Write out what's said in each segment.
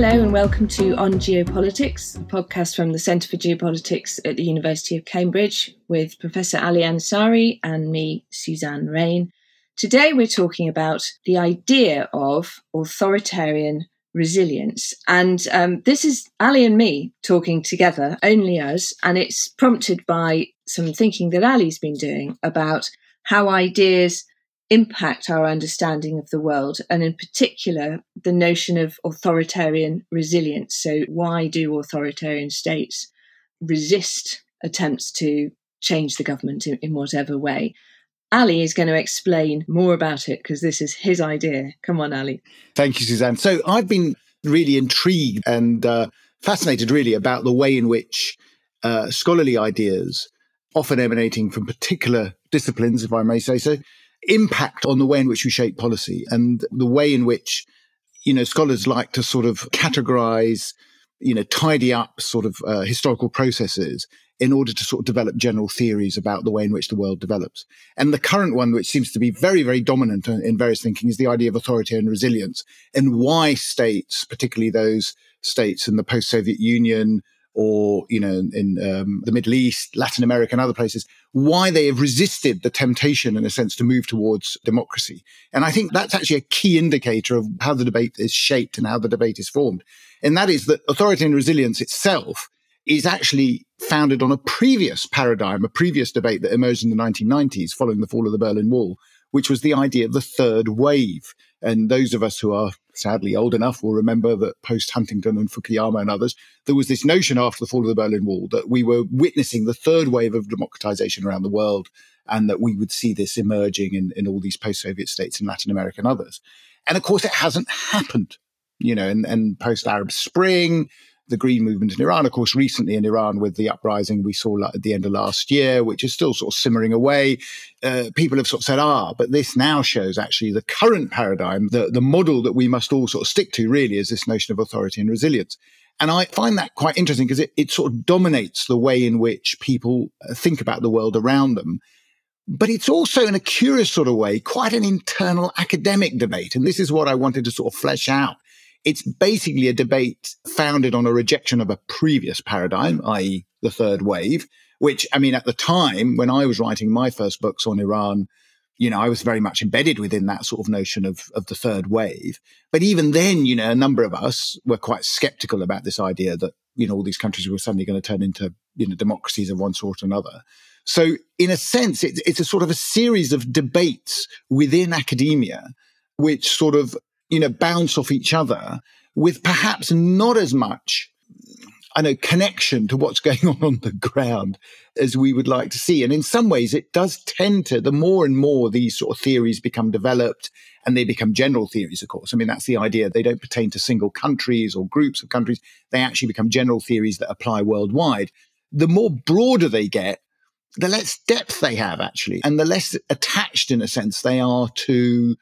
Hello and welcome to On Geopolitics, a podcast from the Centre for Geopolitics at the University of Cambridge with Professor Ali Ansari and me, Suzanne Raine. Today we're talking about the idea of authoritarian resilience. And um, this is Ali and me talking together, only us, and it's prompted by some thinking that Ali's been doing about how ideas impact our understanding of the world, and in particular, the notion of authoritarian resilience. So, why do authoritarian states resist attempts to change the government in, in whatever way? Ali is going to explain more about it because this is his idea. Come on, Ali. Thank you, Suzanne. So, I've been really intrigued and uh, fascinated, really, about the way in which uh, scholarly ideas, often emanating from particular disciplines, if I may say so, impact on the way in which we shape policy and the way in which, you know, scholars like to sort of categorize, you know, tidy up sort of uh, historical processes in order to sort of develop general theories about the way in which the world develops. And the current one, which seems to be very, very dominant in various thinking, is the idea of authoritarian resilience and why states, particularly those states in the post-Soviet Union, or you know in um, the Middle East, Latin America, and other places, why they have resisted the temptation, in a sense, to move towards democracy. And I think that's actually a key indicator of how the debate is shaped and how the debate is formed. And that is that authoritarian resilience itself is actually founded on a previous paradigm, a previous debate that emerged in the 1990s following the fall of the Berlin Wall, which was the idea of the third wave. And those of us who are sadly old enough will remember that post Huntington and Fukuyama and others, there was this notion after the fall of the Berlin Wall that we were witnessing the third wave of democratization around the world and that we would see this emerging in, in all these post Soviet states in Latin America and others. And of course, it hasn't happened, you know, and, and post Arab Spring, the Green movement in Iran, of course, recently in Iran with the uprising we saw at the end of last year, which is still sort of simmering away. Uh, people have sort of said, ah, but this now shows actually the current paradigm, the, the model that we must all sort of stick to really is this notion of authoritarian resilience. And I find that quite interesting because it, it sort of dominates the way in which people uh, think about the world around them. But it's also, in a curious sort of way, quite an internal academic debate. And this is what I wanted to sort of flesh out it's basically a debate founded on a rejection of a previous paradigm, i.e., the third wave, which, I mean, at the time when I was writing my first books on Iran, you know, I was very much embedded within that sort of notion of, of the third wave. But even then, you know, a number of us were quite skeptical about this idea that, you know, all these countries were suddenly going to turn into, you know, democracies of one sort or another. So in a sense, it, it's a sort of a series of debates within academia, which sort of you know, bounce off each other with perhaps not as much, I know, connection to what's going on on the ground as we would like to see. And in some ways, it does tend to, the more and more these sort of theories become developed and they become general theories, of course. I mean, that's the idea. They don't pertain to single countries or groups of countries. They actually become general theories that apply worldwide. The more broader they get, the less depth they have actually, and the less attached in a sense they are to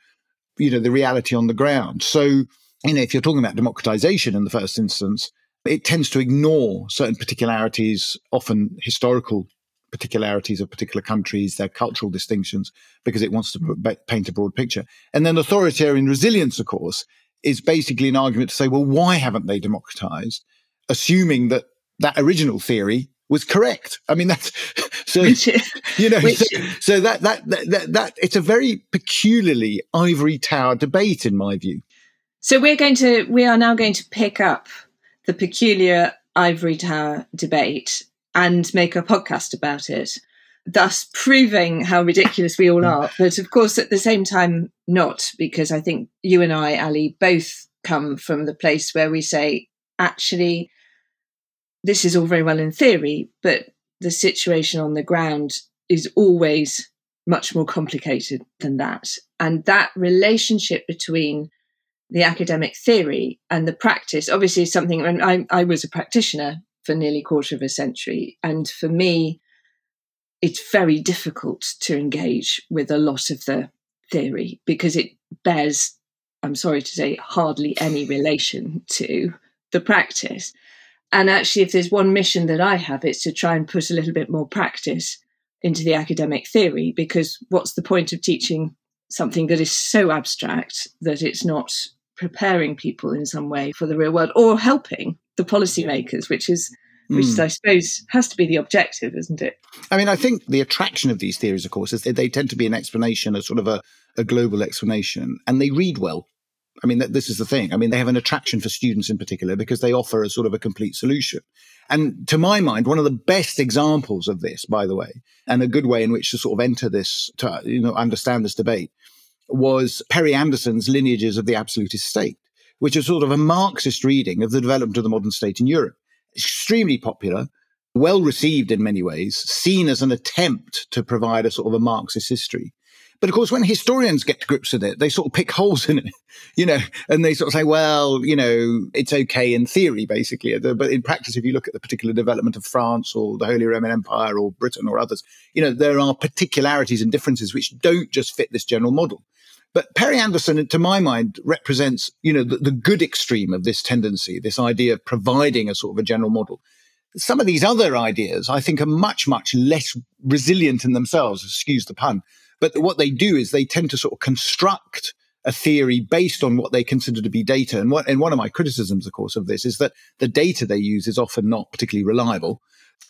you know, the reality on the ground. So, you know, if you're talking about democratization in the first instance, it tends to ignore certain particularities, often historical particularities of particular countries, their cultural distinctions, because it wants to paint a broad picture. And then authoritarian resilience, of course, is basically an argument to say, well, why haven't they democratized? Assuming that that original theory was correct. I mean, that's so you know. Which, so, so that, that, that that that it's a very peculiarly ivory tower debate, in my view. So we're going to we are now going to pick up the peculiar ivory tower debate and make a podcast about it, thus proving how ridiculous we all are. But of course, at the same time, not because I think you and I, Ali, both come from the place where we say actually this is all very well in theory, but the situation on the ground is always much more complicated than that. And that relationship between the academic theory and the practice, obviously, is something. And I, I was a practitioner for nearly a quarter of a century, and for me, it's very difficult to engage with a lot of the theory because it bears, I'm sorry to say, hardly any relation to the practice. And actually, if there's one mission that I have, it's to try and put a little bit more practice into the academic theory, because what's the point of teaching something that is so abstract that it's not preparing people in some way for the real world or helping the policymakers, which is which mm. I suppose has to be the objective, isn't it? I mean, I think the attraction of these theories, of course, is that they tend to be an explanation, a sort of a, a global explanation, and they read well. I mean, this is the thing. I mean, they have an attraction for students in particular because they offer a sort of a complete solution. And to my mind, one of the best examples of this, by the way, and a good way in which to sort of enter this, to, you know, understand this debate was Perry Anderson's Lineages of the Absolutist State, which is sort of a Marxist reading of the development of the modern state in Europe. Extremely popular, well received in many ways, seen as an attempt to provide a sort of a Marxist history. But of course, when historians get to grips with it, they sort of pick holes in it, you know, and they sort of say, well, you know, it's okay in theory, basically. But in practice, if you look at the particular development of France or the Holy Roman Empire or Britain or others, you know, there are particularities and differences which don't just fit this general model. But Perry Anderson, to my mind, represents, you know, the, the good extreme of this tendency, this idea of providing a sort of a general model some of these other ideas, I think, are much, much less resilient in themselves, excuse the pun, but what they do is they tend to sort of construct a theory based on what they consider to be data. And, what, and one of my criticisms, of course, of this is that the data they use is often not particularly reliable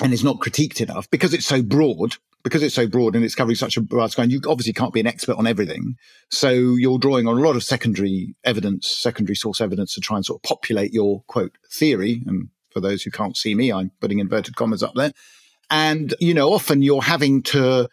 and is not critiqued enough because it's so broad. Because it's so broad and it's covering such a broad scope, you obviously can't be an expert on everything. So you're drawing on a lot of secondary evidence, secondary source evidence to try and sort of populate your quote theory. And for those who can't see me, I'm putting inverted commas up there. And, you know, often you're having to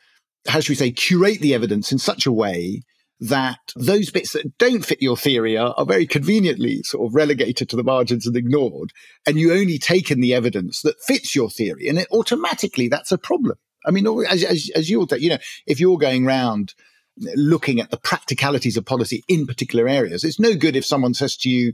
how should we say, curate the evidence in such a way that those bits that don't fit your theory are, are, very conveniently sort of relegated to the margins and ignored. And you only take in the evidence that fits your theory. And it automatically, that's a problem. I mean, as, as, as you'll, you know, if you're going around looking at the practicalities of policy in particular areas, it's no good if someone says to you,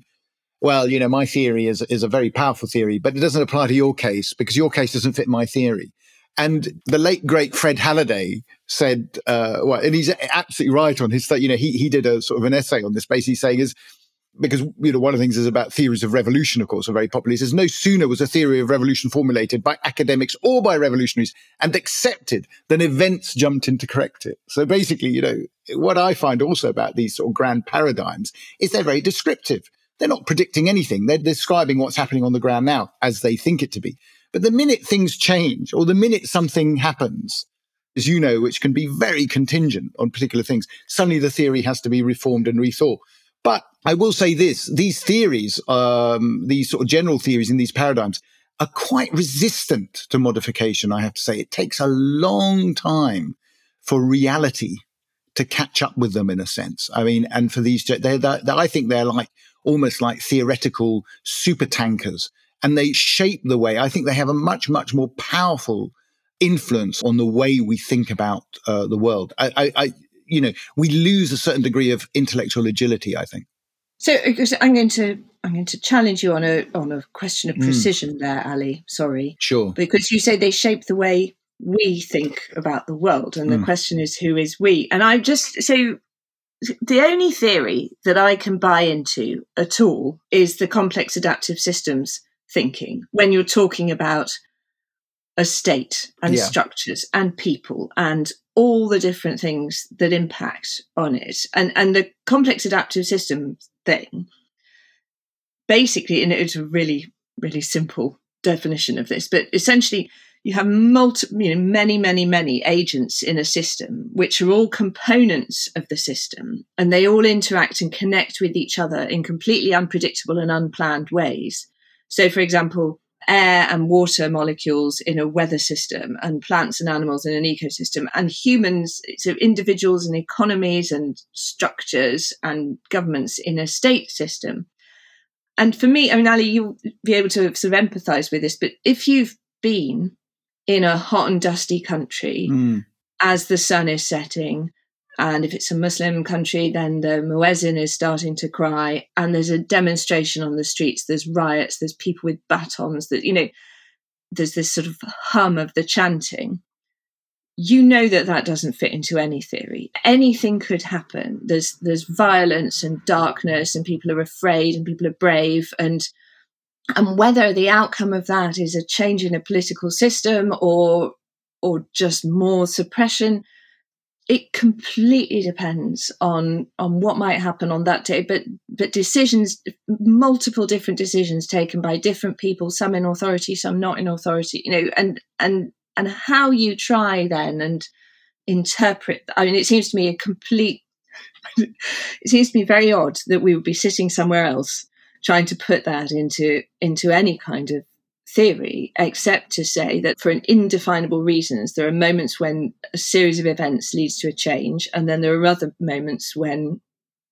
well, you know, my theory is, is a very powerful theory, but it doesn't apply to your case because your case doesn't fit my theory. And the late great Fred Halliday said, uh, well, and he's absolutely right on his, you know, he, he did a sort of an essay on this, basically saying is, because you know one of the things is about theories of revolution, of course, are very popular. He says no sooner was a theory of revolution formulated by academics or by revolutionaries and accepted than events jumped in to correct it. So basically, you know, what I find also about these sort of grand paradigms is they're very descriptive. They're not predicting anything. They're describing what's happening on the ground now as they think it to be. But the minute things change or the minute something happens, as you know, which can be very contingent on particular things, suddenly the theory has to be reformed and rethought. But I will say this these theories, um, these sort of general theories in these paradigms, are quite resistant to modification, I have to say. It takes a long time for reality to catch up with them in a sense. I mean, and for these, they're, they're, I think they're like almost like theoretical super tankers and they shape the way. I think they have a much, much more powerful influence on the way we think about uh, the world. I, I, I, you know, we lose a certain degree of intellectual agility. I think. So I'm going to I'm going to challenge you on a on a question of hmm. precision mm. there, Ali. Sorry, sure, because you say they shape the way we think about the world, and mm. the hmm. question is who is we? And I just so the only theory that I can buy into at all is the complex adaptive systems thinking when you're talking about a state and yeah. structures and people and all the different things that impact on it and and the complex adaptive system thing basically and it's a really really simple definition of this but essentially you have multi, you know, many, many, many agents in a system, which are all components of the system, and they all interact and connect with each other in completely unpredictable and unplanned ways. So, for example, air and water molecules in a weather system, and plants and animals in an ecosystem, and humans, so individuals and economies and structures and governments in a state system. And for me, I mean, Ali, you'll be able to sort of empathize with this, but if you've been in a hot and dusty country mm. as the sun is setting, and if it's a Muslim country, then the muezzin is starting to cry, and there's a demonstration on the streets. There's riots. There's people with batons. That you know, there's this sort of hum of the chanting. You know that that doesn't fit into any theory. Anything could happen. There's there's violence and darkness, and people are afraid, and people are brave, and and whether the outcome of that is a change in a political system or or just more suppression it completely depends on on what might happen on that day but but decisions multiple different decisions taken by different people some in authority some not in authority you know and and and how you try then and interpret i mean it seems to me a complete it seems to me very odd that we would be sitting somewhere else trying to put that into into any kind of theory, except to say that for an indefinable reasons, there are moments when a series of events leads to a change, and then there are other moments when,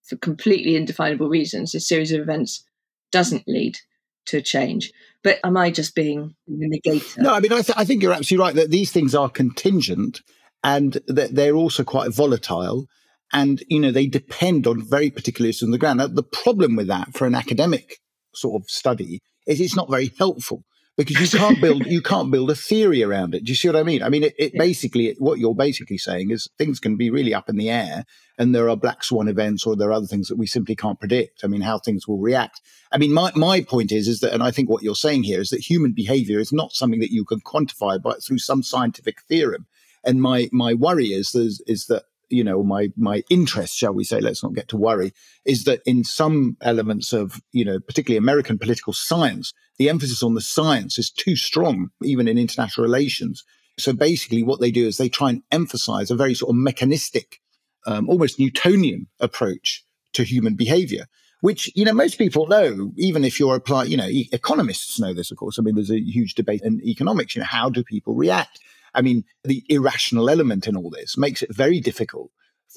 for completely indefinable reasons, a series of events doesn't lead to a change. But am I just being the negator? No, I mean, I, th- I think you're absolutely right that these things are contingent and that they're also quite volatile. And, you know, they depend on very particular issues on the ground. Now, the problem with that for an academic sort of study is it's not very helpful because you can't build you can't build a theory around it. Do you see what I mean? I mean, it, it yeah. basically what you're basically saying is things can be really up in the air, and there are black swan events or there are other things that we simply can't predict. I mean, how things will react. I mean, my my point is is that, and I think what you're saying here is that human behavior is not something that you can quantify by through some scientific theorem. And my my worry is is, is that you know my my interest shall we say let's not get to worry is that in some elements of you know particularly american political science the emphasis on the science is too strong even in international relations. So basically what they do is they try and emphasize a very sort of mechanistic um, almost newtonian approach to human behavior which you know most people know even if you're applying you know economists know this of course. I mean there's a huge debate in economics you know how do people react I mean, the irrational element in all this makes it very difficult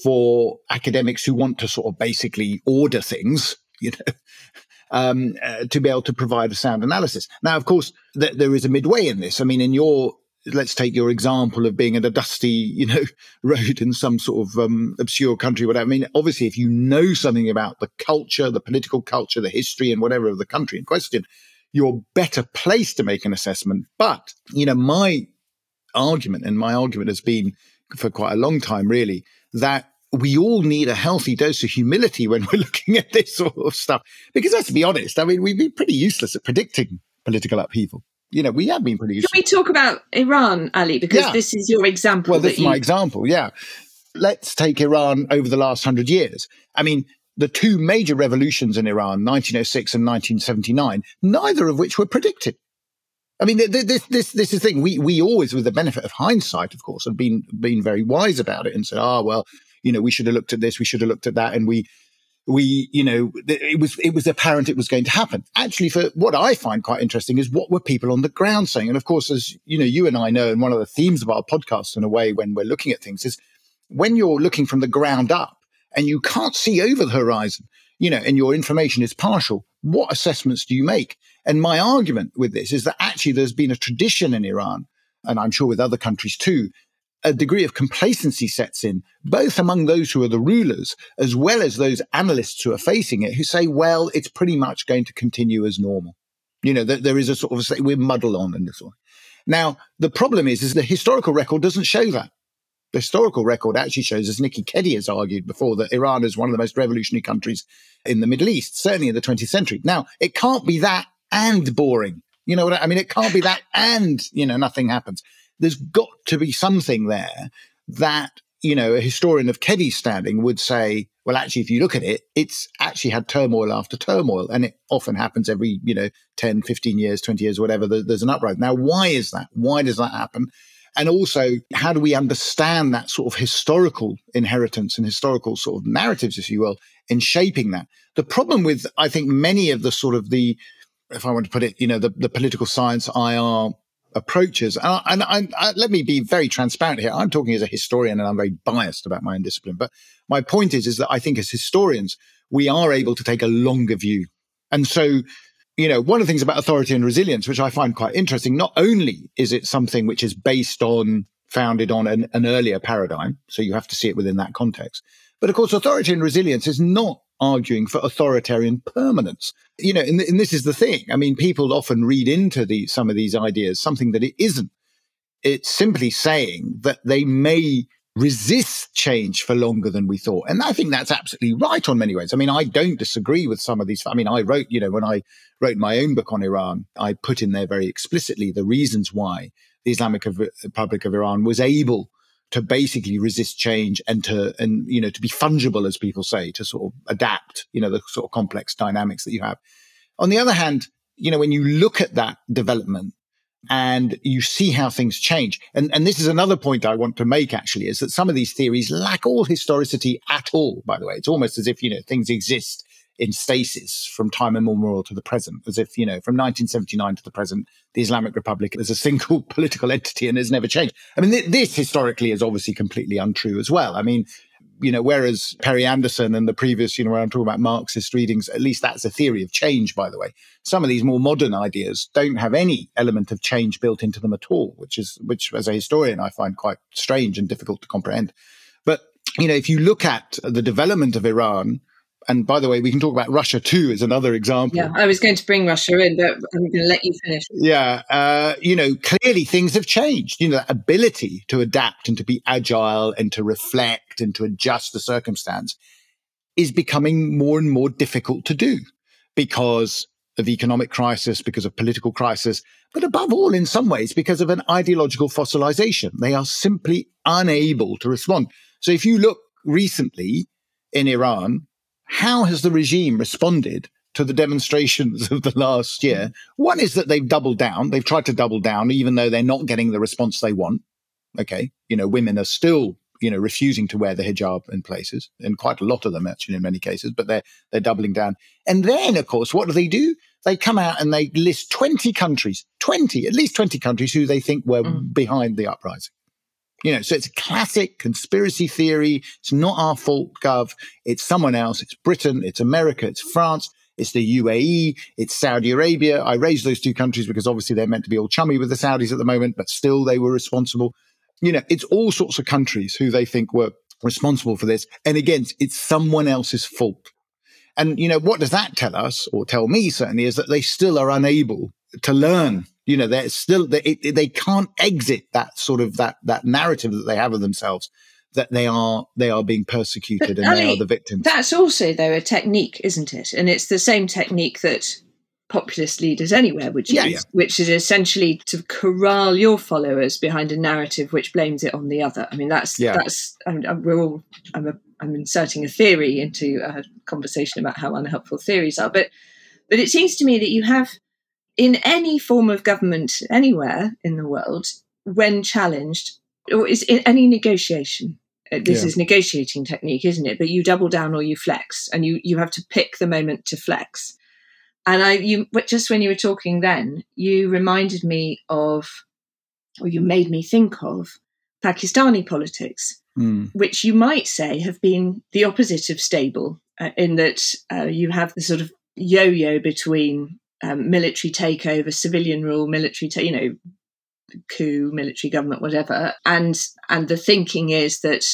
for academics who want to sort of basically order things, you know, um, uh, to be able to provide a sound analysis. Now, of course, th- there is a midway in this. I mean, in your let's take your example of being at a dusty, you know, road in some sort of um, obscure country, whatever. I mean, obviously, if you know something about the culture, the political culture, the history, and whatever of the country in question, you're better placed to make an assessment. But you know, my argument, and my argument has been for quite a long time, really, that we all need a healthy dose of humility when we're looking at this sort of stuff. Because let's be honest, I mean, we've been pretty useless at predicting political upheaval. You know, we have been pretty useless. Can we talk about Iran, Ali? Because yeah. this is your example. Well, this is you... my example, yeah. Let's take Iran over the last hundred years. I mean, the two major revolutions in Iran, 1906 and 1979, neither of which were predicted. I mean, this this this is the thing. We we always, with the benefit of hindsight, of course, have been been very wise about it and said, "Ah, oh, well, you know, we should have looked at this, we should have looked at that," and we we you know it was it was apparent it was going to happen. Actually, for what I find quite interesting is what were people on the ground saying, and of course, as you know, you and I know, and one of the themes of our podcast, in a way, when we're looking at things, is when you're looking from the ground up and you can't see over the horizon, you know, and your information is partial. What assessments do you make? And my argument with this is that actually there's been a tradition in Iran, and I'm sure with other countries too, a degree of complacency sets in, both among those who are the rulers, as well as those analysts who are facing it, who say, well, it's pretty much going to continue as normal. You know, there is a sort of, say, we're muddle on in this one. Now, the problem is, is the historical record doesn't show that. The historical record actually shows, as Nikki Keddie has argued before, that Iran is one of the most revolutionary countries in the Middle East, certainly in the 20th century. Now, it can't be that and boring. You know what I, mean? It can't be that and, you know, nothing happens. There's got to be something there that, you know, a historian of Keddie's standing would say, well, actually, if you look at it, it's actually had turmoil after turmoil. And it often happens every, you know, 10, 15 years, 20 years, whatever. There's an uprising. Now, why is that? Why does that happen? And also, how do we understand that sort of historical inheritance and historical sort of narratives, if you will, in shaping that? The problem with, I think, many of the sort of the if I want to put it, you know, the, the political science IR approaches. And, I, and I, I, let me be very transparent here. I'm talking as a historian and I'm very biased about my own discipline. But my point is, is that I think as historians, we are able to take a longer view. And so, you know, one of the things about authoritarian resilience, which I find quite interesting, not only is it something which is based on, founded on an, an earlier paradigm. So you have to see it within that context. But of course, authoritarian resilience is not arguing for authoritarian permanence. You know, and, and this is the thing. I mean, people often read into the, some of these ideas something that it isn't. It's simply saying that they may resist change for longer than we thought. And I think that's absolutely right on many ways. I mean, I don't disagree with some of these. I mean, I wrote, you know, when I wrote my own book on Iran, I put in there very explicitly the reasons why the Islamic Republic of Iran was able to basically resist change and to and you know to be fungible as people say to sort of adapt you know the sort of complex dynamics that you have. On the other hand you know when you look at that development and you see how things change and and this is another point i want to make actually is that some of these theories lack all historicity at all by the way. It's almost as if you know things exist in stasis from time immemorial to the present, as if, you know, from 1979 to the present, the Islamic Republic is a single political entity and has never changed. I mean, th- this historically is obviously completely untrue as well. I mean, you know, whereas Perry Anderson and the previous, you know, when I'm talking about Marxist readings, at least that's a theory of change, by the way. Some of these more modern ideas don't have any element of change built into them at all, which is, which as a historian, I find quite strange and difficult to comprehend. But, you know, if you look at the development of Iran, and by the way, we can talk about Russia too as another example. Yeah, I was going to bring Russia in, but I'm going to let you finish. Yeah, uh, you know, clearly things have changed. You know, that ability to adapt and to be agile and to reflect and to adjust the circumstance is becoming more and more difficult to do because of economic crisis, because of political crisis, but above all, in some ways, because of an ideological fossilization. They are simply unable to respond. So if you look recently in Iran, how has the regime responded to the demonstrations of the last year? One is that they've doubled down. They've tried to double down, even though they're not getting the response they want. Okay. You know, women are still, you know, refusing to wear the hijab in places, and quite a lot of them actually in many cases, but they're, they're doubling down. And then, of course, what do they do? They come out and they list 20 countries, 20, at least 20 countries who they think were mm. behind the uprising. You know, so it's a classic conspiracy theory. It's not our fault, Gov. It's someone else. It's Britain. It's America. It's France. It's the UAE. It's Saudi Arabia. I raised those two countries because obviously they're meant to be all chummy with the Saudis at the moment, but still they were responsible. You know, it's all sorts of countries who they think were responsible for this. And again, it's someone else's fault. And, you know, what does that tell us, or tell me certainly, is that they still are unable to learn you know they're still they, they can't exit that sort of that that narrative that they have of themselves that they are they are being persecuted but, and Ali, they are the victims that's also though a technique isn't it and it's the same technique that populist leaders anywhere would use yeah, yeah. which is essentially to corral your followers behind a narrative which blames it on the other i mean that's yeah. that's I mean, we're all i'm a, i'm inserting a theory into a conversation about how unhelpful theories are but but it seems to me that you have in any form of government anywhere in the world, when challenged, or is in any negotiation, uh, this yeah. is negotiating technique, isn't it? But you double down or you flex, and you you have to pick the moment to flex. And I, you, just when you were talking then, you reminded me of, or you made me think of, Pakistani politics, mm. which you might say have been the opposite of stable, uh, in that uh, you have the sort of yo-yo between um, military takeover, civilian rule, military, ta- you know, coup, military government, whatever. And and the thinking is that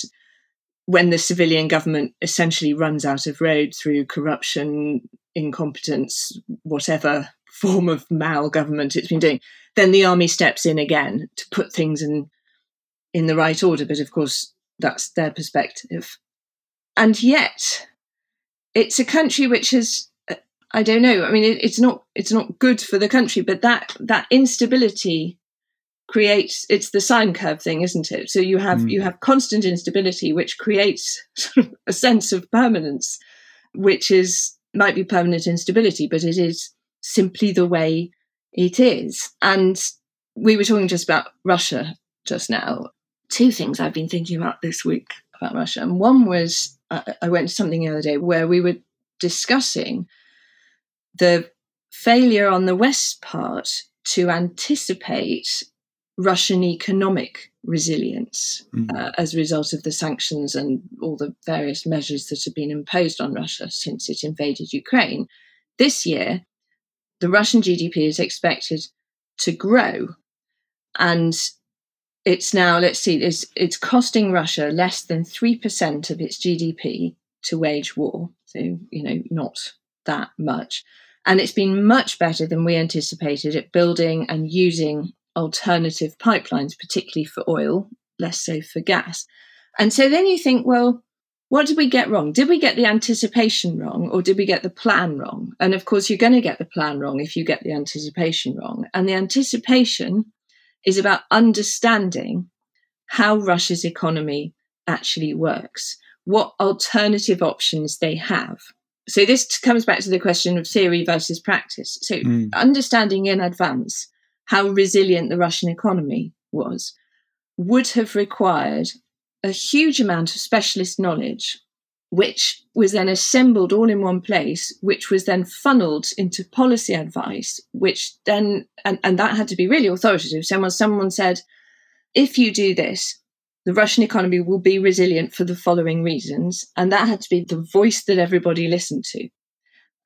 when the civilian government essentially runs out of road through corruption, incompetence, whatever form of mal government it's been doing, then the army steps in again to put things in in the right order. But of course, that's their perspective. And yet, it's a country which has I don't know. I mean, it, it's not it's not good for the country, but that that instability creates it's the sine curve thing, isn't it? So you have mm. you have constant instability, which creates sort of a sense of permanence, which is might be permanent instability, but it is simply the way it is. And we were talking just about Russia just now. Two things I've been thinking about this week about Russia, and one was I went to something the other day where we were discussing the failure on the West part to anticipate Russian economic resilience mm. uh, as a result of the sanctions and all the various measures that have been imposed on Russia since it invaded Ukraine. This year, the Russian GDP is expected to grow. And it's now, let's see, it's, it's costing Russia less than 3% of its GDP to wage war. So, you know, not that much. And it's been much better than we anticipated at building and using alternative pipelines, particularly for oil, less so for gas. And so then you think, well, what did we get wrong? Did we get the anticipation wrong or did we get the plan wrong? And of course, you're going to get the plan wrong if you get the anticipation wrong. And the anticipation is about understanding how Russia's economy actually works, what alternative options they have. So this comes back to the question of theory versus practice. So mm. understanding in advance how resilient the Russian economy was would have required a huge amount of specialist knowledge, which was then assembled all in one place, which was then funneled into policy advice, which then, and, and that had to be really authoritative. Someone, someone said, if you do this, the Russian economy will be resilient for the following reasons. And that had to be the voice that everybody listened to.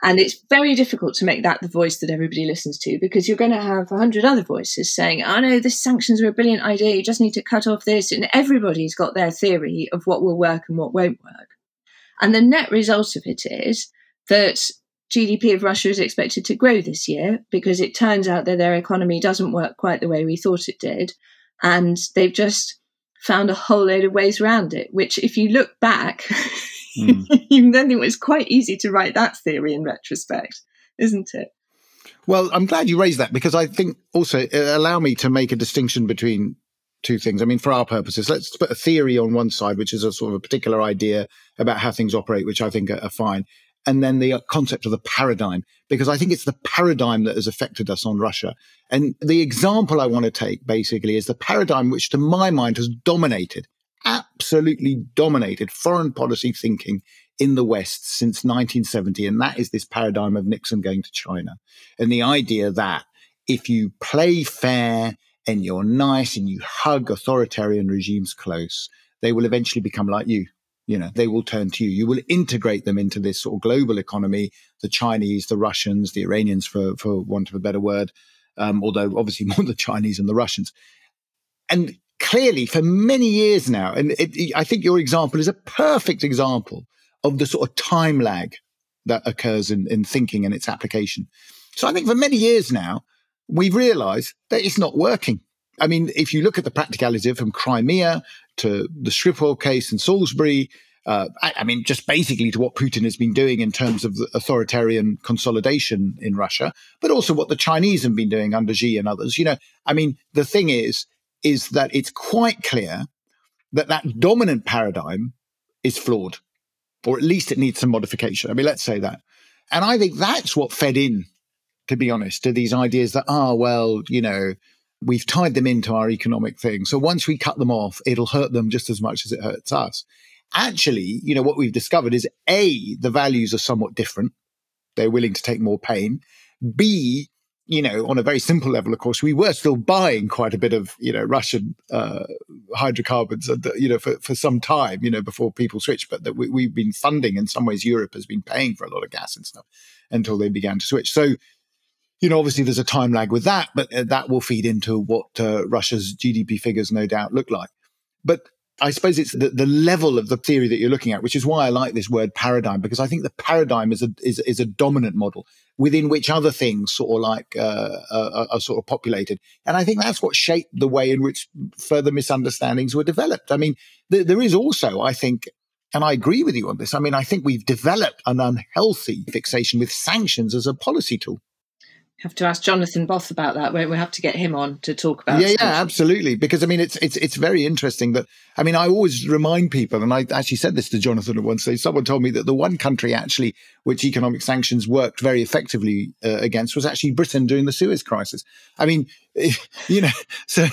And it's very difficult to make that the voice that everybody listens to because you're going to have hundred other voices saying, oh no, this sanctions are a brilliant idea. You just need to cut off this. And everybody's got their theory of what will work and what won't work. And the net result of it is that GDP of Russia is expected to grow this year because it turns out that their economy doesn't work quite the way we thought it did. And they've just found a whole load of ways around it, which if you look back, Mm. you then think it was quite easy to write that theory in retrospect, isn't it? Well, I'm glad you raised that because I think also allow me to make a distinction between two things. I mean, for our purposes, let's put a theory on one side, which is a sort of a particular idea about how things operate, which I think are, are fine. And then the uh, concept of the paradigm, because I think it's the paradigm that has affected us on Russia. And the example I want to take basically is the paradigm which, to my mind, has dominated absolutely dominated foreign policy thinking in the West since 1970. And that is this paradigm of Nixon going to China. And the idea that if you play fair and you're nice and you hug authoritarian regimes close, they will eventually become like you. You know, they will turn to you. You will integrate them into this sort of global economy, the Chinese, the Russians, the Iranians, for, for want of a better word, um, although obviously more the Chinese and the Russians. And clearly for many years now, and it, I think your example is a perfect example of the sort of time lag that occurs in, in thinking and its application. So I think for many years now, we've realized that it's not working. I mean, if you look at the practicality from Crimea to the Skripal case in Salisbury, uh, I, I, mean, just basically to what Putin has been doing in terms of authoritarian consolidation in Russia, but also what the Chinese have been doing under Xi and others. You know, I mean, the thing is, is that it's quite clear that that dominant paradigm is flawed, or at least it needs some modification. I mean, let's say that. And I think that's what fed in, to be honest, to these ideas that, ah, oh, well, you know, we've tied them into our economic thing. So once we cut them off, it'll hurt them just as much as it hurts us. Actually, you know, what we've discovered is A, the values are somewhat different. They're willing to take more pain. B, you know, on a very simple level, of course, we were still buying quite a bit of, you know, Russian uh, hydrocarbons, you know, for, for some time, you know, before people switched. But that we, we've been funding, in some ways, Europe has been paying for a lot of gas and stuff until they began to switch. So, you know, obviously there's a time lag with that, but uh, that will feed into what uh, Russia's GDP figures no doubt look like. But I suppose it's the, the level of the theory that you're looking at, which is why I like this word paradigm, because I think the paradigm is a is, is a dominant model within which other things sort of like uh, are, are, sort of populated, and I think that's what shaped the way in which further misunderstandings were developed. I mean, th- there is also, I think, and I agree with you on this. I mean, I think we've developed an unhealthy fixation with sanctions as a policy tool have to ask Jonathan Both about that. We have to get him on to talk about. Yeah, yeah, absolutely. Because I mean, it's it's it's very interesting that I mean, I always remind people, and I actually said this to Jonathan at one stage. Someone told me that the one country actually which economic sanctions worked very effectively uh, against was actually Britain during the Suez crisis. I mean, you know, so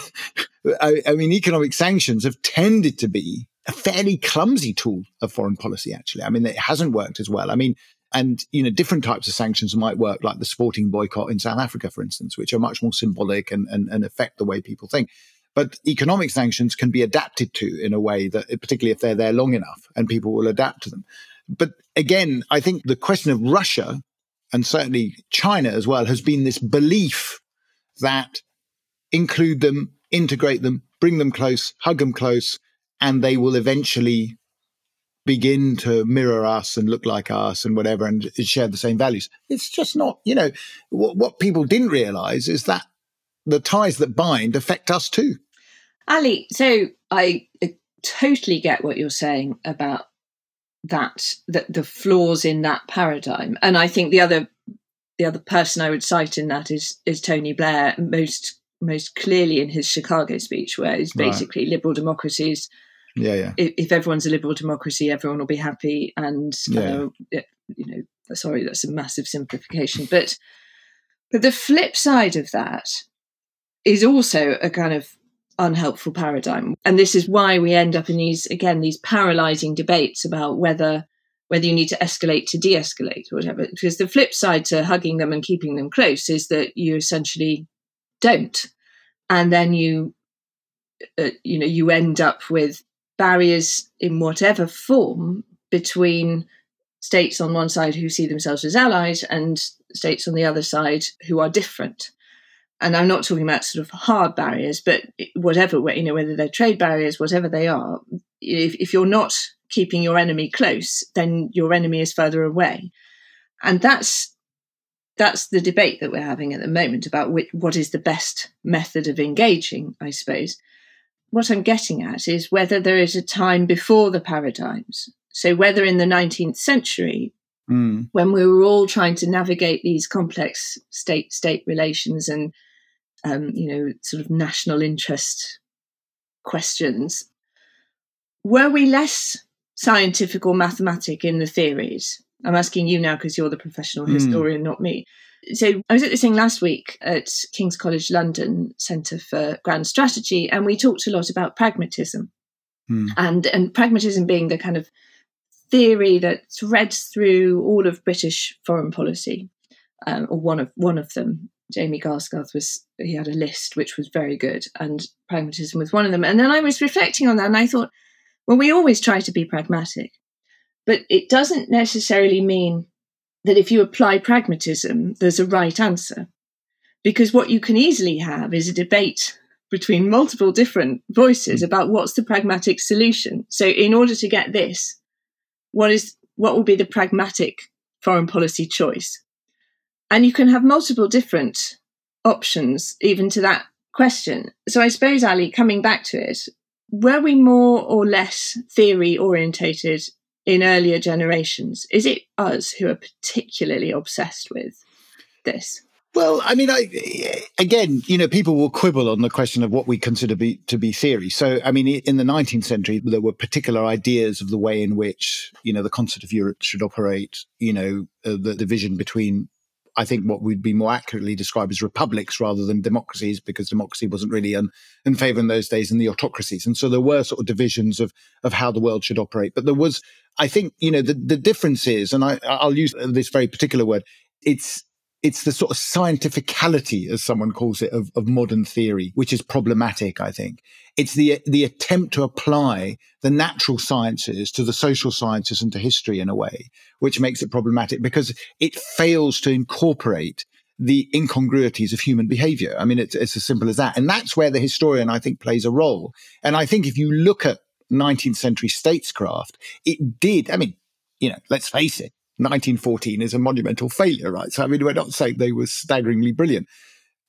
I, I mean, economic sanctions have tended to be a fairly clumsy tool of foreign policy. Actually, I mean, it hasn't worked as well. I mean, and, you know, different types of sanctions might work, like the sporting boycott in South Africa, for instance, which are much more symbolic and, and, and affect the way people think. But economic sanctions can be adapted to in a way that, particularly if they're there long enough and people will adapt to them. But again, I think the question of Russia and certainly China as well has been this belief that include them, integrate them, bring them close, hug them close, and they will eventually begin to mirror us and look like us and whatever and share the same values. It's just not, you know, what, what people didn't realize is that the ties that bind affect us too. Ali, so I totally get what you're saying about that, that the flaws in that paradigm. And I think the other the other person I would cite in that is is Tony Blair, most most clearly in his Chicago speech, where he's basically right. liberal democracies. Yeah, yeah. If, if, everyone's a liberal democracy, everyone will be happy. And yeah. uh, you know, sorry, that's a massive simplification, but but the flip side of that is also a kind of unhelpful paradigm, and this is why we end up in these again these paralyzing debates about whether whether you need to escalate to de-escalate or whatever. Because the flip side to hugging them and keeping them close is that you essentially don't, and then you, uh, you know, you end up with barriers in whatever form between states on one side who see themselves as allies and states on the other side who are different. And I'm not talking about sort of hard barriers, but whatever, you know, whether they're trade barriers, whatever they are, if, if you're not keeping your enemy close, then your enemy is further away. And that's that's the debate that we're having at the moment about which, what is the best method of engaging, I suppose. What I'm getting at is whether there is a time before the paradigms. So, whether in the 19th century, mm. when we were all trying to navigate these complex state state relations and, um, you know, sort of national interest questions, were we less scientific or mathematic in the theories? I'm asking you now because you're the professional hmm. historian, mm. not me. So I was at this thing last week at King's College London Centre for Grand Strategy, and we talked a lot about pragmatism, mm. and and pragmatism being the kind of theory that threads through all of British foreign policy, um, or one of one of them. Jamie Gaskarth was he had a list which was very good, and pragmatism was one of them. And then I was reflecting on that, and I thought well, we always try to be pragmatic, but it doesn't necessarily mean that if you apply pragmatism, there's a right answer. Because what you can easily have is a debate between multiple different voices hmm. about what's the pragmatic solution. So, in order to get this, what is what will be the pragmatic foreign policy choice? And you can have multiple different options even to that question. So, I suppose, Ali, coming back to it, were we more or less theory orientated in earlier generations? Is it us who are particularly obsessed with this? Well, I mean, I, again, you know, people will quibble on the question of what we consider be, to be theory. So, I mean, in the 19th century, there were particular ideas of the way in which, you know, the concert of Europe should operate, you know, uh, the division between I think what would be more accurately described as republics rather than democracies, because democracy wasn't really in, in favor in those days in the autocracies. And so there were sort of divisions of, of how the world should operate. But there was, I think, you know, the, the difference is, and I, I'll use this very particular word, it's it's the sort of scientificality, as someone calls it, of, of modern theory, which is problematic, I think. It's the, the attempt to apply the natural sciences to the social sciences and to history in a way, which makes it problematic because it fails to incorporate the incongruities of human behavior. I mean, it's, it's as simple as that. And that's where the historian, I think, plays a role. And I think if you look at 19th century statescraft, it did, I mean, you know, let's face it, 1914 is a monumental failure, right? So, I mean, we're not saying they were staggeringly brilliant.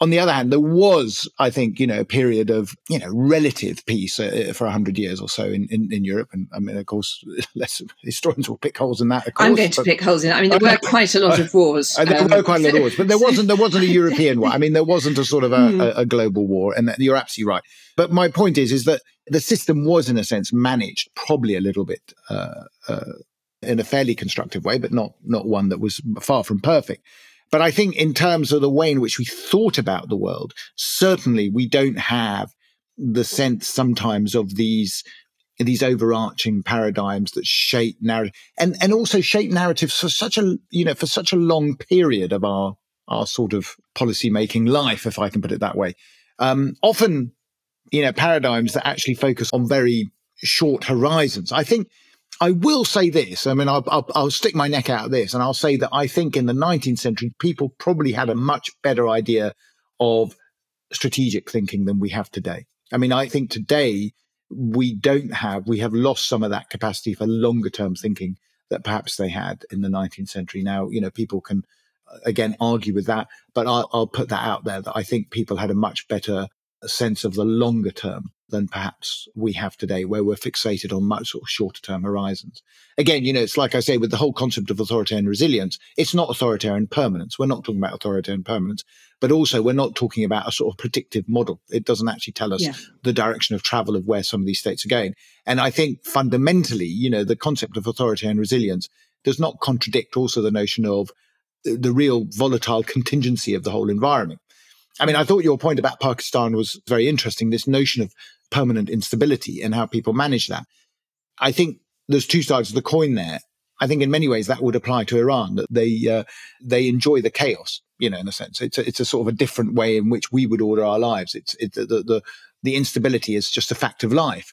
On the other hand, there was, I think, you know, a period of, you know, relative peace uh, for 100 years or so in, in, in, Europe. And I mean, of course, less historians will pick holes in that. Course, I'm going to pick holes in it. I mean, there were quite a lot of wars. there um, were quite a lot of wars, but there wasn't, there wasn't a European war. I mean, there wasn't a sort of a, mm. a, a global war. And you're absolutely right. But my point is, is that the system was, in a sense, managed probably a little bit uh, uh, in a fairly constructive way, but not not one that was far from perfect. But I think in terms of the way in which we thought about the world, certainly we don't have the sense sometimes of these these overarching paradigms that shape narrative and and also shape narratives for such a you know for such a long period of our our sort of policy making life, if I can put it that way. Um, often, you know, paradigms that actually focus on very short horizons. I think I will say this. I mean, I'll, I'll, I'll, stick my neck out of this and I'll say that I think in the 19th century, people probably had a much better idea of strategic thinking than we have today. I mean, I think today we don't have, we have lost some of that capacity for longer term thinking that perhaps they had in the 19th century. Now, you know, people can uh, again argue with that, but I'll, I'll put that out there that I think people had a much better sense of the longer term than perhaps we have today, where we're fixated on much sort of shorter term horizons. Again, you know, it's like I say with the whole concept of authoritarian resilience, it's not authoritarian permanence. We're not talking about authoritarian permanence, but also we're not talking about a sort of predictive model. It doesn't actually tell us yeah. the direction of travel of where some of these states are going. And I think fundamentally, you know, the concept of authoritarian resilience does not contradict also the notion of the, the real volatile contingency of the whole environment. I mean, I thought your point about Pakistan was very interesting. This notion of permanent instability and how people manage that. I think there's two sides of the coin there. I think in many ways that would apply to Iran that they uh, they enjoy the chaos. You know, in a sense, it's a, it's a sort of a different way in which we would order our lives. It's it, the, the the instability is just a fact of life.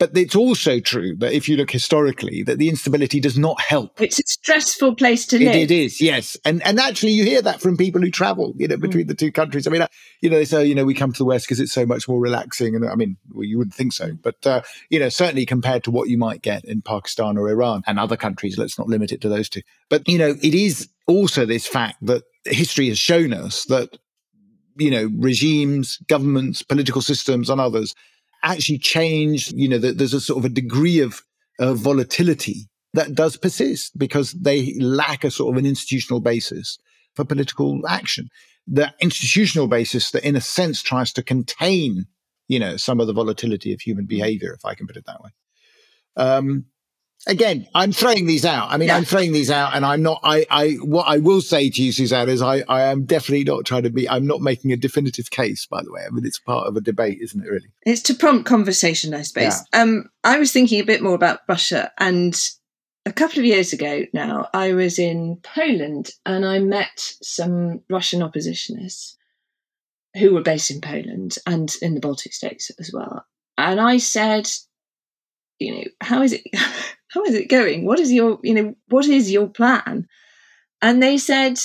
But it's also true that if you look historically, that the instability does not help. It's a stressful place to live. it, it is, yes. And and actually, you hear that from people who travel, you know, between mm. the two countries. I mean, uh, you know, they say, you know, we come to the West because it's so much more relaxing. And I mean, well, you wouldn't think so. But, uh, you know, certainly compared to what you might get in Pakistan or Iran and other countries, let's not limit it to those two. But, you know, it is also this fact that history has shown us that you know, regimes, governments, political systems, and others actually change, you know, there's a sort of a degree of volatility that does persist because they lack a sort of an institutional basis for political action. The institutional basis that, in a sense, tries to contain, you know, some of the volatility of human behavior, if I can put it that way. Um, again, I'm throwing these out. I mean, yeah. I'm throwing these out, and I'm not. I, I, what I will say to you, Suzanne, is I, I am definitely not trying to be. I'm not making a definitive case. By the way, I mean it's part of a debate, isn't it? Really, it's to prompt conversation, I suppose. Yeah. Um, I was thinking a bit more about Russia, and a couple of years ago now, I was in Poland, and I met some Russian oppositionists who were based in Poland and in the Baltic states as well. And I said, you know, how is it? how is it going? What is your, you know, what is your plan? And they said,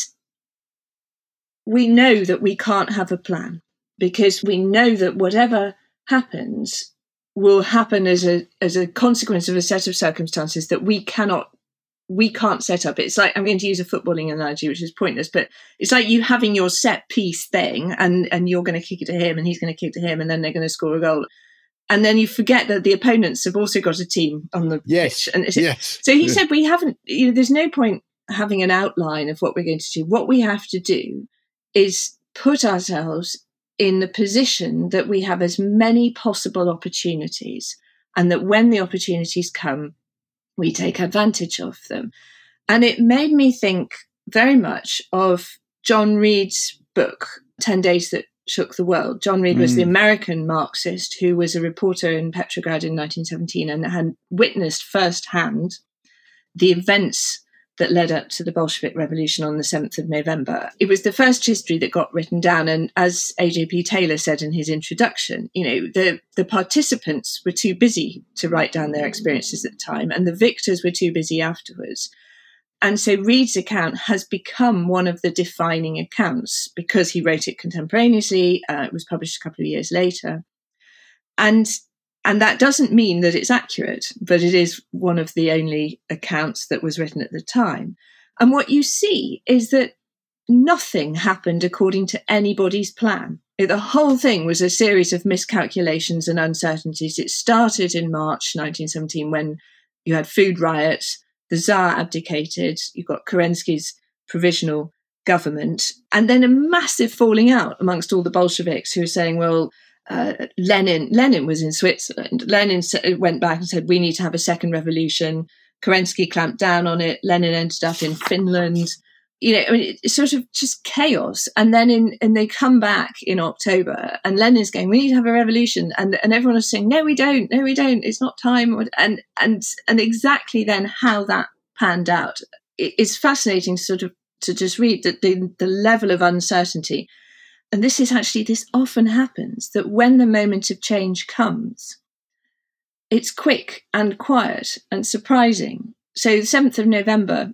we know that we can't have a plan because we know that whatever happens will happen as a as a consequence of a set of circumstances that we cannot we can't set up. It's like I'm going to use a footballing analogy, which is pointless, but it's like you having your set piece thing, and and you're going to kick it to him, and he's going to kick it to him, and then they're going to score a goal, and then you forget that the opponents have also got a team on the yes, pitch. And yes. so he said we haven't. You know, there's no point having an outline of what we're going to do. What we have to do is put ourselves in the position that we have as many possible opportunities, and that when the opportunities come, we take advantage of them. And it made me think very much of John Reed's book, 10 Days That shook the world. John Reed mm. was the hmm. American Marxist who was a reporter in Petrograd in 1917 and had witnessed firsthand the events that led up to the Bolshevik Revolution on the 7th of November. It was the first history that got written down. And as AJP Taylor said in his introduction, you know, the, the participants were too busy to write down their experiences at the time, and the victors were too busy afterwards. And so Reed's account has become one of the defining accounts because he wrote it contemporaneously. Uh, it was published a couple of years later. And and that doesn't mean that it's accurate, but it is one of the only accounts that was written at the time. And what you see is that nothing happened according to anybody's plan. The whole thing was a series of miscalculations and uncertainties. It started in March 1917 when you had food riots the Tsar abdicated, you've got Kerensky's provisional government, and then a massive falling out amongst all the Bolsheviks who were saying, well, uh, Lenin, Lenin was in Switzerland. Lenin went back and said, we need to have a second revolution. Kerensky clamped down on it. Lenin ended up in Finland you know, I mean, it's sort of just chaos. And then in, and they come back in October and Lenin's going, we need to have a revolution. And, and everyone is saying, no, we don't, no, we don't. It's not time. And, and, and exactly then how that panned out. It's fascinating sort of to just read the, the, the level of uncertainty. And this is actually, this often happens that when the moment of change comes, it's quick and quiet and surprising. So the 7th of November,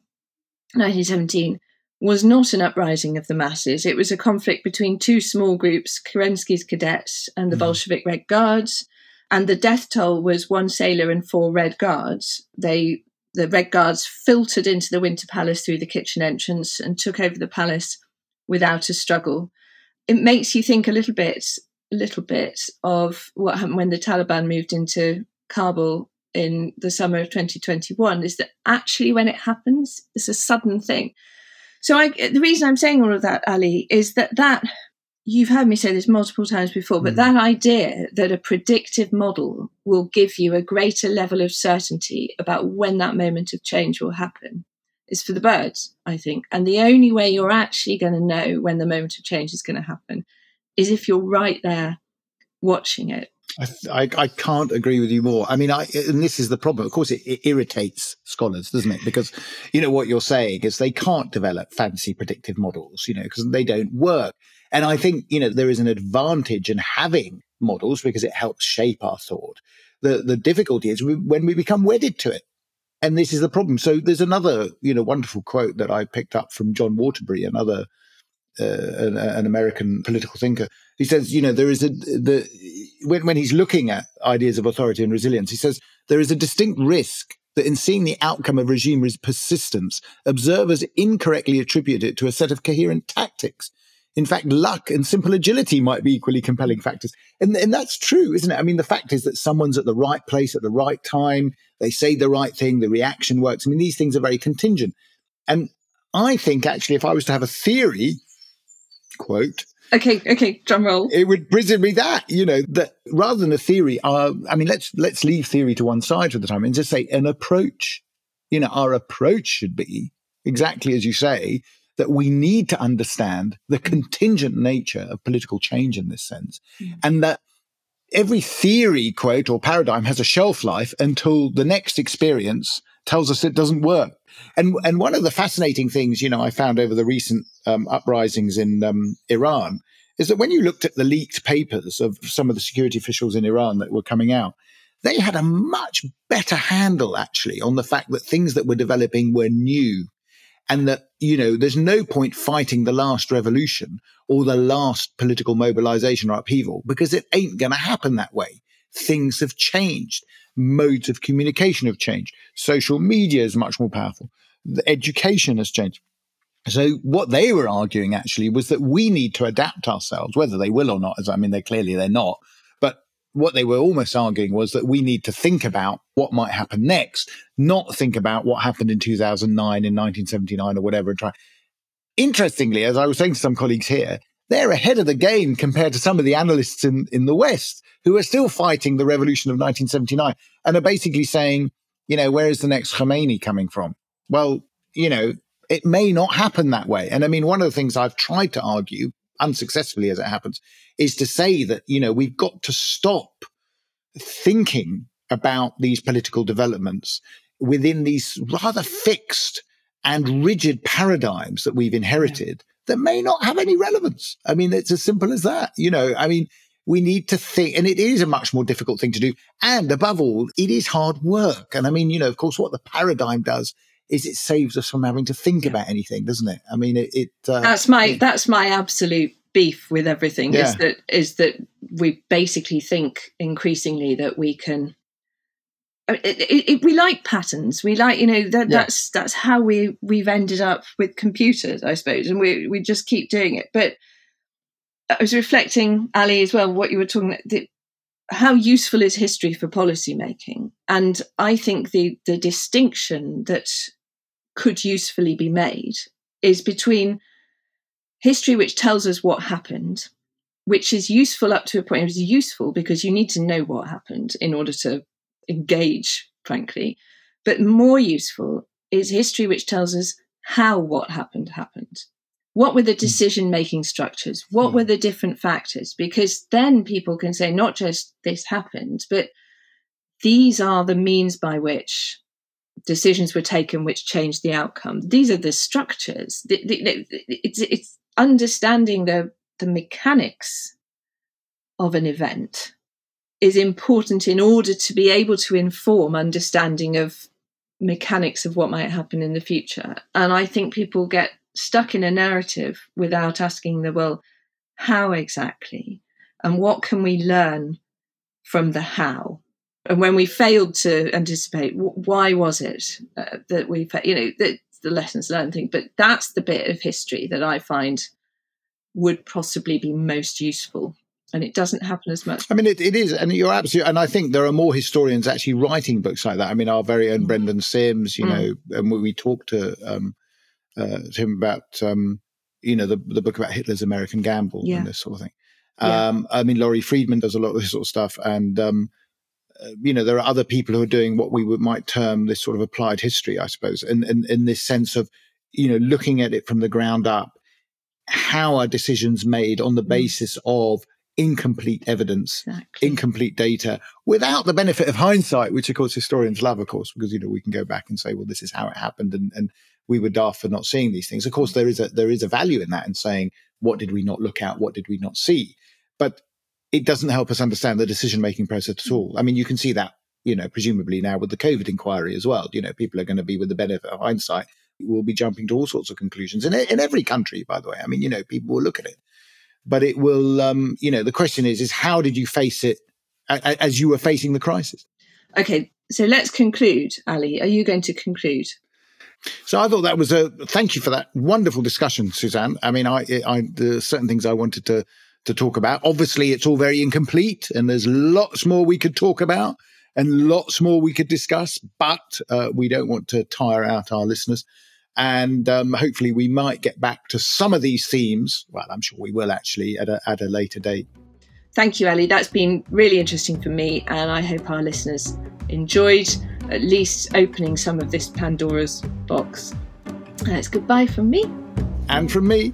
1917, was not an uprising of the masses. It was a conflict between two small groups, Kerensky's cadets and the mm. Bolshevik Red Guards. And the death toll was one sailor and four Red Guards. They, the Red Guards filtered into the Winter Palace through the kitchen entrance and took over the palace without a struggle. It makes you think a little bit a little bit of what happened when the Taliban moved into Kabul in the summer of 2021 is that actually when it happens, it's a sudden thing. So I, the reason I'm saying all of that, Ali, is that that you've heard me say this multiple times before, but mm. that idea that a predictive model will give you a greater level of certainty about when that moment of change will happen is for the birds, I think. And the only way you're actually going to know when the moment of change is going to happen is if you're right there watching it. I, I, can't agree with you more. I mean, I, and this is the problem. Of course, it, it, irritates scholars, doesn't it? Because, you know, what you're saying is they can't develop fancy predictive models, you know, because they don't work. And I think, you know, there is an advantage in having models because it helps shape our thought. The, the difficulty is when we become wedded to it. And this is the problem. So there's another, you know, wonderful quote that I picked up from John Waterbury, another uh, an, an, American political thinker. He says, you know, there is a the when when he's looking at ideas of authoritarian resilience, he says there is a distinct risk that in seeing the outcome of regime persistence, observers incorrectly attribute it to a set of coherent tactics in fact, luck and simple agility might be equally compelling factors. And, and that's true, isn't it? I mean, the fact is that someone's at the right place at the right time. They say the right thing. The reaction works. I mean, these things are very contingent. And I think actually, if I was to have a theory, quote, Okay, okay, drum roll. It would present me that, you know, that rather than a theory, uh, I mean, let's let's leave theory to one side for the time and just say an approach. You know, our approach should be exactly as you say, that we need to understand the contingent nature of political change in this sense, mm. and that every theory, quote, or paradigm has a shelf life until the next experience tells us it doesn't work. And and one of the fascinating things, you know, I found over the recent um, uprisings in um, Iran is that when you looked at the leaked papers of some of the security officials in Iran that were coming out, they had a much better handle actually on the fact that things that were developing were new and that, you know, there's no point fighting the last revolution or the last political mobilization or upheaval because it ain't going to happen that way. Things have changed. Modes of communication have changed. Social media is much more powerful. The education has changed. So what they were arguing actually was that we need to adapt ourselves, whether they will or not. As I mean, they clearly they're not, what they were almost arguing was that we need to think about what might happen next, not think about what happened in 2009, in 1979, or whatever. And try. Interestingly, as I was saying to some colleagues here, they're ahead of the game compared to some of the analysts in, in the West who are still fighting the revolution of 1979 and are basically saying, you know, where is the next Khomeini coming from? Well, you know, it may not happen that way. And I mean, one of the things I've tried to argue unsuccessfully as it happens, is to say that, you know, we've got to stop thinking about these political developments within these rather fixed and rigid paradigms that we've inherited that may not have any relevance. I mean, it's as simple as that. You know, I mean, we need to think, and it is a much more difficult thing to do. And above all, it is hard work. And I mean, you know, of course, what the paradigm does is it saves us from having to think yeah. about anything, doesn't it? I mean, it. it uh, that's my that's my absolute beef with everything. Yeah. Is that is that we basically think increasingly that we can. It, it, we like patterns. We like, you know, that, that's that's how we we've ended up with computers, I suppose, and we we just keep doing it. But I was reflecting, Ali, as well, what you were talking about. how useful is history for policy making? And I think the the distinction that could usefully be made is between history, which tells us what happened, which is useful up to a point. It is useful because you need to know what happened in order to engage, frankly. But more useful is history, which tells us how what happened happened. What were the hmm. decision making structures? What were hmm. the different factors? Because then people can say, not just this happened, but these are the means by which decisions were taken which changed the outcome. These are the structures. It's, it's understanding the, the mechanics of an event is important in order to be able to inform understanding of mechanics of what might happen in the future. And I think people get stuck in a narrative without asking the well, how exactly? And what can we learn from the how? And when we failed to anticipate, why was it uh, that we, you know, the, the lessons learned thing. But that's the bit of history that I find would possibly be most useful and it doesn't happen as much. I mean, it, it is, and you're absolutely, and I think there are more historians actually writing books like that. I mean, our very own mm. Brendan Simms, you mm. know, and we, we talked to um, uh, to him about, um, you know, the the book about Hitler's American Gamble yeah. and this sort of thing. Yeah. Um, I mean, Lawrie Freedman does a lot of this sort of stuff, and um, you know, there are other people who are doing what we would, might term this sort of applied history, I suppose, in, in, in this sense of, you know, looking at it from the ground up. How are decisions made on the mm. basis of incomplete evidence, exactly. incomplete data, without the benefit of hindsight, which of course historians love, of course, because you know we can go back and say, well, this is how it happened, and, and we were daft for not seeing these things. Of course, there is a there is a value in that in saying what did we not look at, what did we not see, but it doesn't help us understand the decision making process at all. I mean, you can see that you know presumably now with the COVID inquiry as well. You know, people are going to be with the benefit of hindsight. Will be jumping to all sorts of conclusions in in every country, by the way. I mean, you know, people will look at it but it will um, you know the question is is how did you face it as you were facing the crisis okay so let's conclude ali are you going to conclude so I thought that was a thank you for that wonderful discussion, Suzanne. I mean, I, I certain things I wanted to to talk about. Obviously, it's all very incomplete, and there's lots more we could talk about and lots more we could discuss. But uh, we don't want to tire out our listeners. And um, hopefully, we might get back to some of these themes. Well, I'm sure we will actually at a, at a later date. Thank you, Ellie. That's been really interesting for me, and I hope our listeners enjoyed at least opening some of this Pandora's box. That's goodbye from me. And from me.